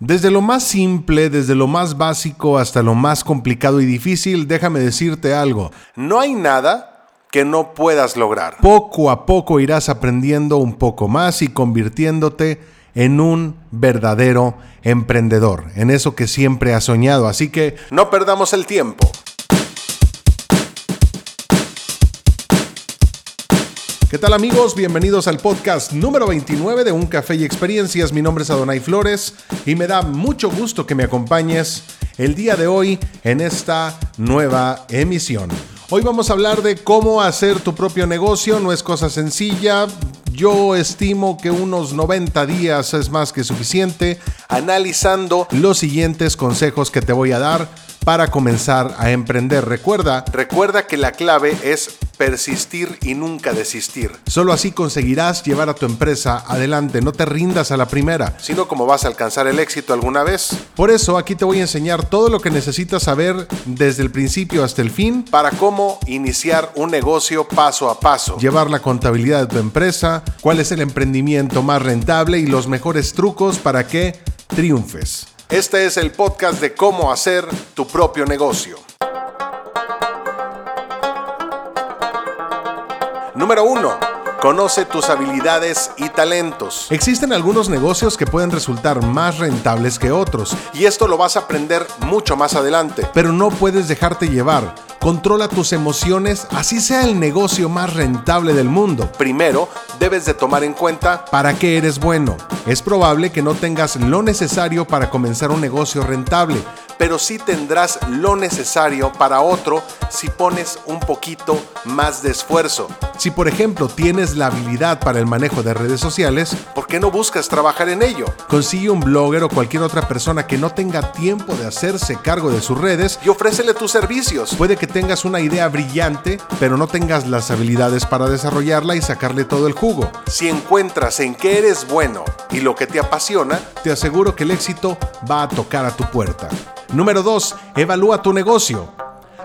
Desde lo más simple, desde lo más básico hasta lo más complicado y difícil, déjame decirte algo. No hay nada que no puedas lograr. Poco a poco irás aprendiendo un poco más y convirtiéndote en un verdadero emprendedor, en eso que siempre has soñado. Así que no perdamos el tiempo. ¿Qué tal amigos? Bienvenidos al podcast número 29 de Un Café y Experiencias. Mi nombre es Adonai Flores y me da mucho gusto que me acompañes el día de hoy en esta nueva emisión. Hoy vamos a hablar de cómo hacer tu propio negocio. No es cosa sencilla. Yo estimo que unos 90 días es más que suficiente analizando los siguientes consejos que te voy a dar para comenzar a emprender. Recuerda, recuerda que la clave es persistir y nunca desistir. Solo así conseguirás llevar a tu empresa adelante, no te rindas a la primera. Sino como vas a alcanzar el éxito alguna vez. Por eso aquí te voy a enseñar todo lo que necesitas saber desde el principio hasta el fin. Para cómo iniciar un negocio paso a paso. Llevar la contabilidad de tu empresa, cuál es el emprendimiento más rentable y los mejores trucos para que triunfes. Este es el podcast de cómo hacer tu propio negocio. Número 1. Conoce tus habilidades y talentos. Existen algunos negocios que pueden resultar más rentables que otros. Y esto lo vas a aprender mucho más adelante. Pero no puedes dejarte llevar. Controla tus emociones, así sea el negocio más rentable del mundo. Primero, debes de tomar en cuenta para qué eres bueno. Es probable que no tengas lo necesario para comenzar un negocio rentable, pero sí tendrás lo necesario para otro si pones un poquito más de esfuerzo. Si por ejemplo tienes la habilidad para el manejo de redes sociales, ¿por qué no buscas trabajar en ello? Consigue un blogger o cualquier otra persona que no tenga tiempo de hacerse cargo de sus redes y ofrécele tus servicios. Puede que tengas una idea brillante, pero no tengas las habilidades para desarrollarla y sacarle todo el jugo. Si encuentras en qué eres bueno y lo que te apasiona, te aseguro que el éxito va a tocar a tu puerta. Número 2. Evalúa tu negocio.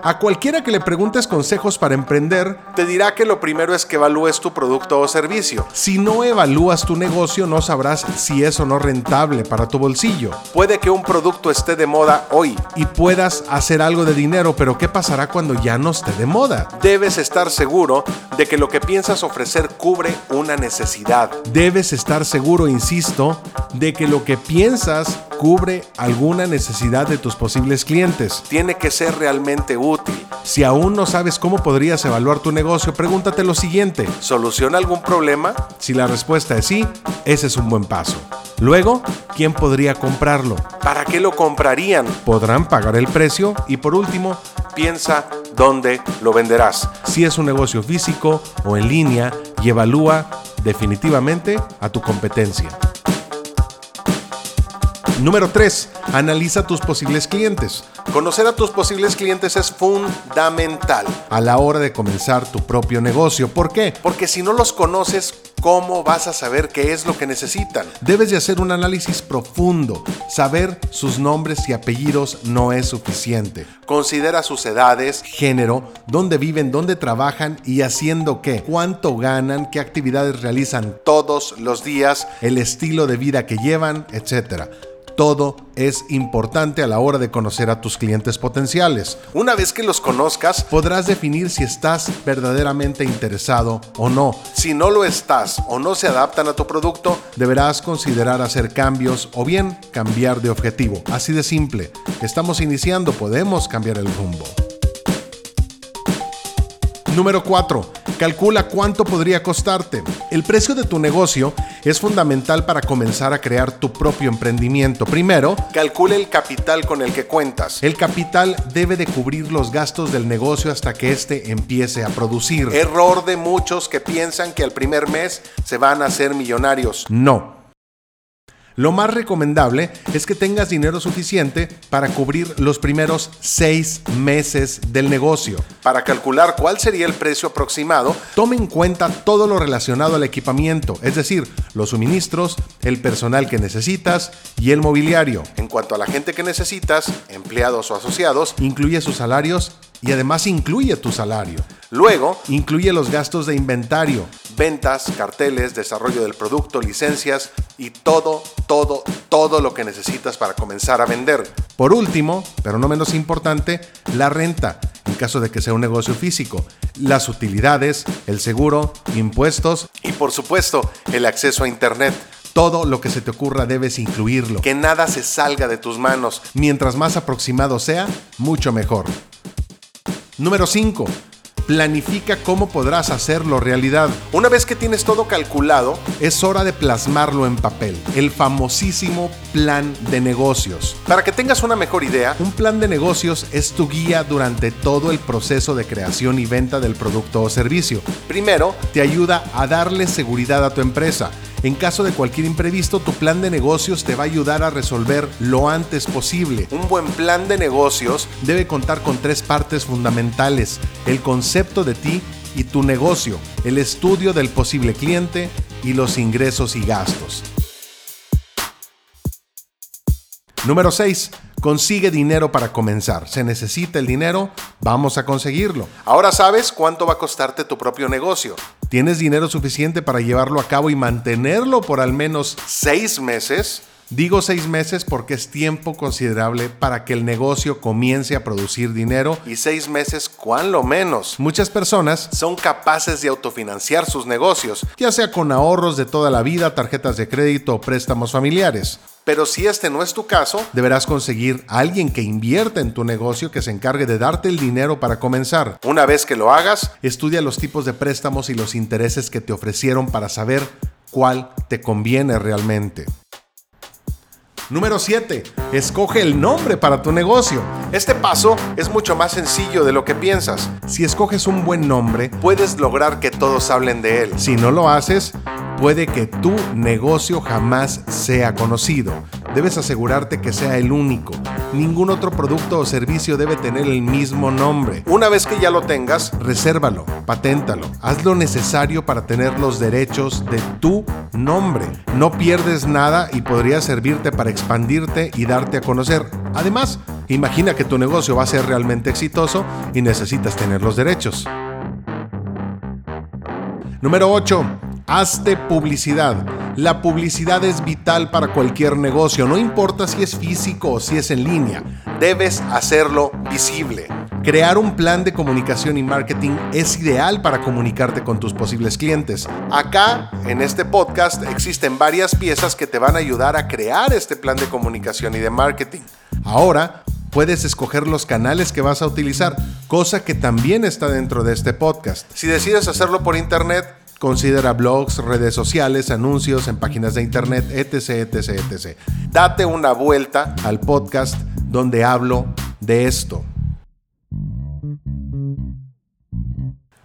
A cualquiera que le preguntes consejos para emprender, te dirá que lo primero es que evalúes tu producto o servicio. Si no evalúas tu negocio, no sabrás si es o no rentable para tu bolsillo. Puede que un producto esté de moda hoy y puedas hacer algo de dinero, pero ¿qué pasará cuando ya no esté de moda? Debes estar seguro de que lo que piensas ofrecer cubre una necesidad. Debes estar seguro, insisto, de que lo que piensas cubre alguna necesidad de tus posibles clientes. Tiene que ser realmente útil si aún no sabes cómo podrías evaluar tu negocio, pregúntate lo siguiente. ¿Soluciona algún problema? Si la respuesta es sí, ese es un buen paso. Luego, ¿quién podría comprarlo? ¿Para qué lo comprarían? ¿Podrán pagar el precio? Y por último, piensa dónde lo venderás. Si es un negocio físico o en línea y evalúa definitivamente a tu competencia. Número 3. Analiza tus posibles clientes. Conocer a tus posibles clientes es fundamental a la hora de comenzar tu propio negocio. ¿Por qué? Porque si no los conoces, ¿cómo vas a saber qué es lo que necesitan? Debes de hacer un análisis profundo. Saber sus nombres y apellidos no es suficiente. Considera sus edades, género, dónde viven, dónde trabajan y haciendo qué, cuánto ganan, qué actividades realizan todos los días, el estilo de vida que llevan, etc. Todo es importante a la hora de conocer a tus clientes potenciales. Una vez que los conozcas, podrás definir si estás verdaderamente interesado o no. Si no lo estás o no se adaptan a tu producto, deberás considerar hacer cambios o bien cambiar de objetivo. Así de simple. Estamos iniciando, podemos cambiar el rumbo. Número 4. Calcula cuánto podría costarte. El precio de tu negocio es fundamental para comenzar a crear tu propio emprendimiento. Primero, calcule el capital con el que cuentas. El capital debe de cubrir los gastos del negocio hasta que éste empiece a producir. Error de muchos que piensan que al primer mes se van a hacer millonarios. No. Lo más recomendable es que tengas dinero suficiente para cubrir los primeros seis meses del negocio. Para calcular cuál sería el precio aproximado, tome en cuenta todo lo relacionado al equipamiento, es decir, los suministros, el personal que necesitas y el mobiliario. En cuanto a la gente que necesitas, empleados o asociados, incluye sus salarios y además incluye tu salario. Luego, incluye los gastos de inventario, ventas, carteles, desarrollo del producto, licencias y todo, todo, todo lo que necesitas para comenzar a vender. Por último, pero no menos importante, la renta, en caso de que sea un negocio físico, las utilidades, el seguro, impuestos y por supuesto el acceso a Internet. Todo lo que se te ocurra debes incluirlo. Que nada se salga de tus manos. Mientras más aproximado sea, mucho mejor. Número 5 planifica cómo podrás hacerlo realidad. Una vez que tienes todo calculado, es hora de plasmarlo en papel, el famosísimo plan de negocios. Para que tengas una mejor idea, un plan de negocios es tu guía durante todo el proceso de creación y venta del producto o servicio. Primero, te ayuda a darle seguridad a tu empresa en caso de cualquier imprevisto, tu plan de negocios te va a ayudar a resolver lo antes posible. Un buen plan de negocios debe contar con tres partes fundamentales. El concepto de ti y tu negocio, el estudio del posible cliente y los ingresos y gastos. Número 6. Consigue dinero para comenzar. ¿Se necesita el dinero? Vamos a conseguirlo. Ahora sabes cuánto va a costarte tu propio negocio. ¿Tienes dinero suficiente para llevarlo a cabo y mantenerlo por al menos seis meses? Digo seis meses porque es tiempo considerable para que el negocio comience a producir dinero. Y seis meses, ¿cuán lo menos? Muchas personas son capaces de autofinanciar sus negocios, ya sea con ahorros de toda la vida, tarjetas de crédito o préstamos familiares. Pero si este no es tu caso, deberás conseguir a alguien que invierta en tu negocio que se encargue de darte el dinero para comenzar. Una vez que lo hagas, estudia los tipos de préstamos y los intereses que te ofrecieron para saber cuál te conviene realmente. Número 7. Escoge el nombre para tu negocio. Este paso es mucho más sencillo de lo que piensas. Si escoges un buen nombre, puedes lograr que todos hablen de él. Si no lo haces, puede que tu negocio jamás sea conocido. Debes asegurarte que sea el único. Ningún otro producto o servicio debe tener el mismo nombre. Una vez que ya lo tengas, resérvalo, paténtalo. Haz lo necesario para tener los derechos de tu nombre. No pierdes nada y podría servirte para expandirte y darte a conocer. Además, imagina que tu negocio va a ser realmente exitoso y necesitas tener los derechos. Número 8. Hazte publicidad. La publicidad es vital para cualquier negocio, no importa si es físico o si es en línea. Debes hacerlo visible. Crear un plan de comunicación y marketing es ideal para comunicarte con tus posibles clientes. Acá, en este podcast, existen varias piezas que te van a ayudar a crear este plan de comunicación y de marketing. Ahora, puedes escoger los canales que vas a utilizar, cosa que también está dentro de este podcast. Si decides hacerlo por internet, Considera blogs, redes sociales, anuncios en páginas de internet, etc, etc, etc. Date una vuelta al podcast donde hablo de esto.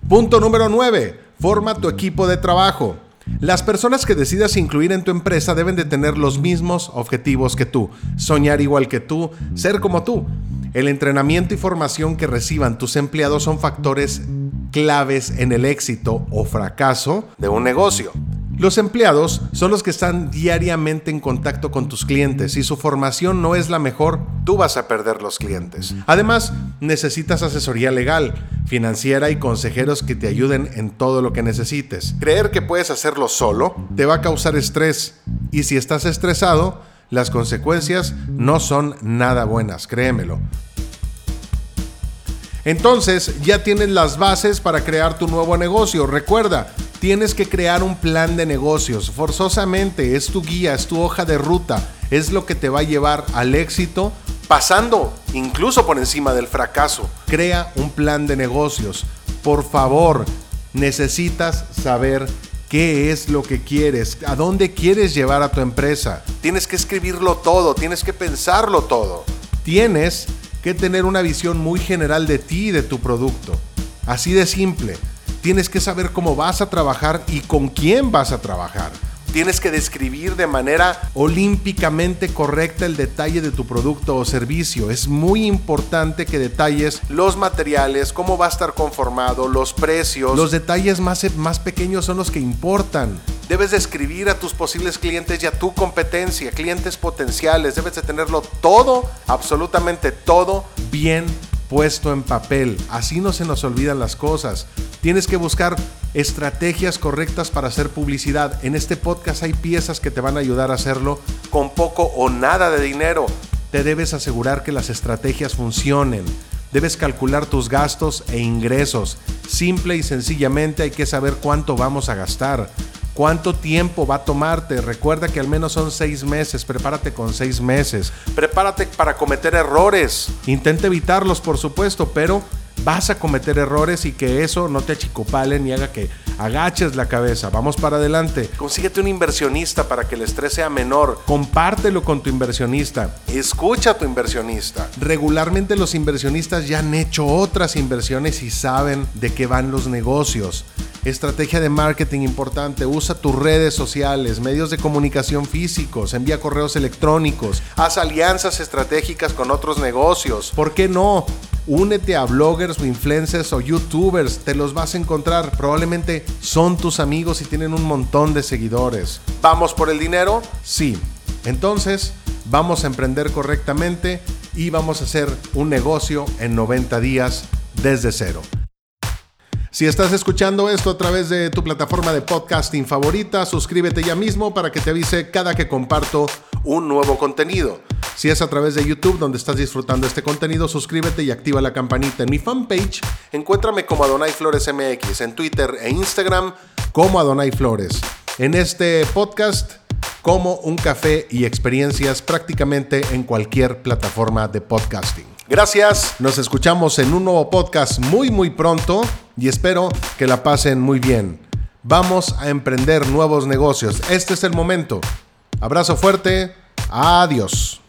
Punto número 9. Forma tu equipo de trabajo. Las personas que decidas incluir en tu empresa deben de tener los mismos objetivos que tú, soñar igual que tú, ser como tú. El entrenamiento y formación que reciban tus empleados son factores claves en el éxito o fracaso de un negocio. Los empleados son los que están diariamente en contacto con tus clientes. Si su formación no es la mejor, tú vas a perder los clientes. Además, necesitas asesoría legal, financiera y consejeros que te ayuden en todo lo que necesites. Creer que puedes hacerlo solo te va a causar estrés. Y si estás estresado, las consecuencias no son nada buenas, créemelo. Entonces ya tienes las bases para crear tu nuevo negocio. Recuerda, tienes que crear un plan de negocios. Forzosamente es tu guía, es tu hoja de ruta, es lo que te va a llevar al éxito, pasando incluso por encima del fracaso. Crea un plan de negocios. Por favor, necesitas saber qué es lo que quieres, a dónde quieres llevar a tu empresa. Tienes que escribirlo todo, tienes que pensarlo todo. Tienes que tener una visión muy general de ti y de tu producto. Así de simple. Tienes que saber cómo vas a trabajar y con quién vas a trabajar. Tienes que describir de manera olímpicamente correcta el detalle de tu producto o servicio. Es muy importante que detalles los materiales, cómo va a estar conformado, los precios. Los detalles más, más pequeños son los que importan. Debes describir a tus posibles clientes y a tu competencia, clientes potenciales. Debes de tenerlo todo, absolutamente todo, bien puesto en papel. Así no se nos olvidan las cosas. Tienes que buscar estrategias correctas para hacer publicidad. En este podcast hay piezas que te van a ayudar a hacerlo con poco o nada de dinero. Te debes asegurar que las estrategias funcionen. Debes calcular tus gastos e ingresos. Simple y sencillamente hay que saber cuánto vamos a gastar. ¿Cuánto tiempo va a tomarte? Recuerda que al menos son seis meses. Prepárate con seis meses. Prepárate para cometer errores. Intenta evitarlos, por supuesto, pero vas a cometer errores y que eso no te achicopale ni haga que agaches la cabeza. Vamos para adelante. Consíguete un inversionista para que el estrés sea menor. Compártelo con tu inversionista. Escucha a tu inversionista. Regularmente los inversionistas ya han hecho otras inversiones y saben de qué van los negocios. Estrategia de marketing importante. Usa tus redes sociales, medios de comunicación físicos, envía correos electrónicos. Haz alianzas estratégicas con otros negocios. ¿Por qué no? Únete a bloggers o influencers o youtubers, te los vas a encontrar. Probablemente son tus amigos y tienen un montón de seguidores. ¿Vamos por el dinero? Sí. Entonces, vamos a emprender correctamente y vamos a hacer un negocio en 90 días desde cero. Si estás escuchando esto a través de tu plataforma de podcasting favorita, suscríbete ya mismo para que te avise cada que comparto un nuevo contenido. Si es a través de YouTube donde estás disfrutando este contenido, suscríbete y activa la campanita. En mi fanpage, encuéntrame como Adonai Flores MX, en Twitter e Instagram como Adonai Flores. En este podcast, como un café y experiencias prácticamente en cualquier plataforma de podcasting. Gracias. Nos escuchamos en un nuevo podcast muy muy pronto y espero que la pasen muy bien. Vamos a emprender nuevos negocios. Este es el momento. Abrazo fuerte. Adiós.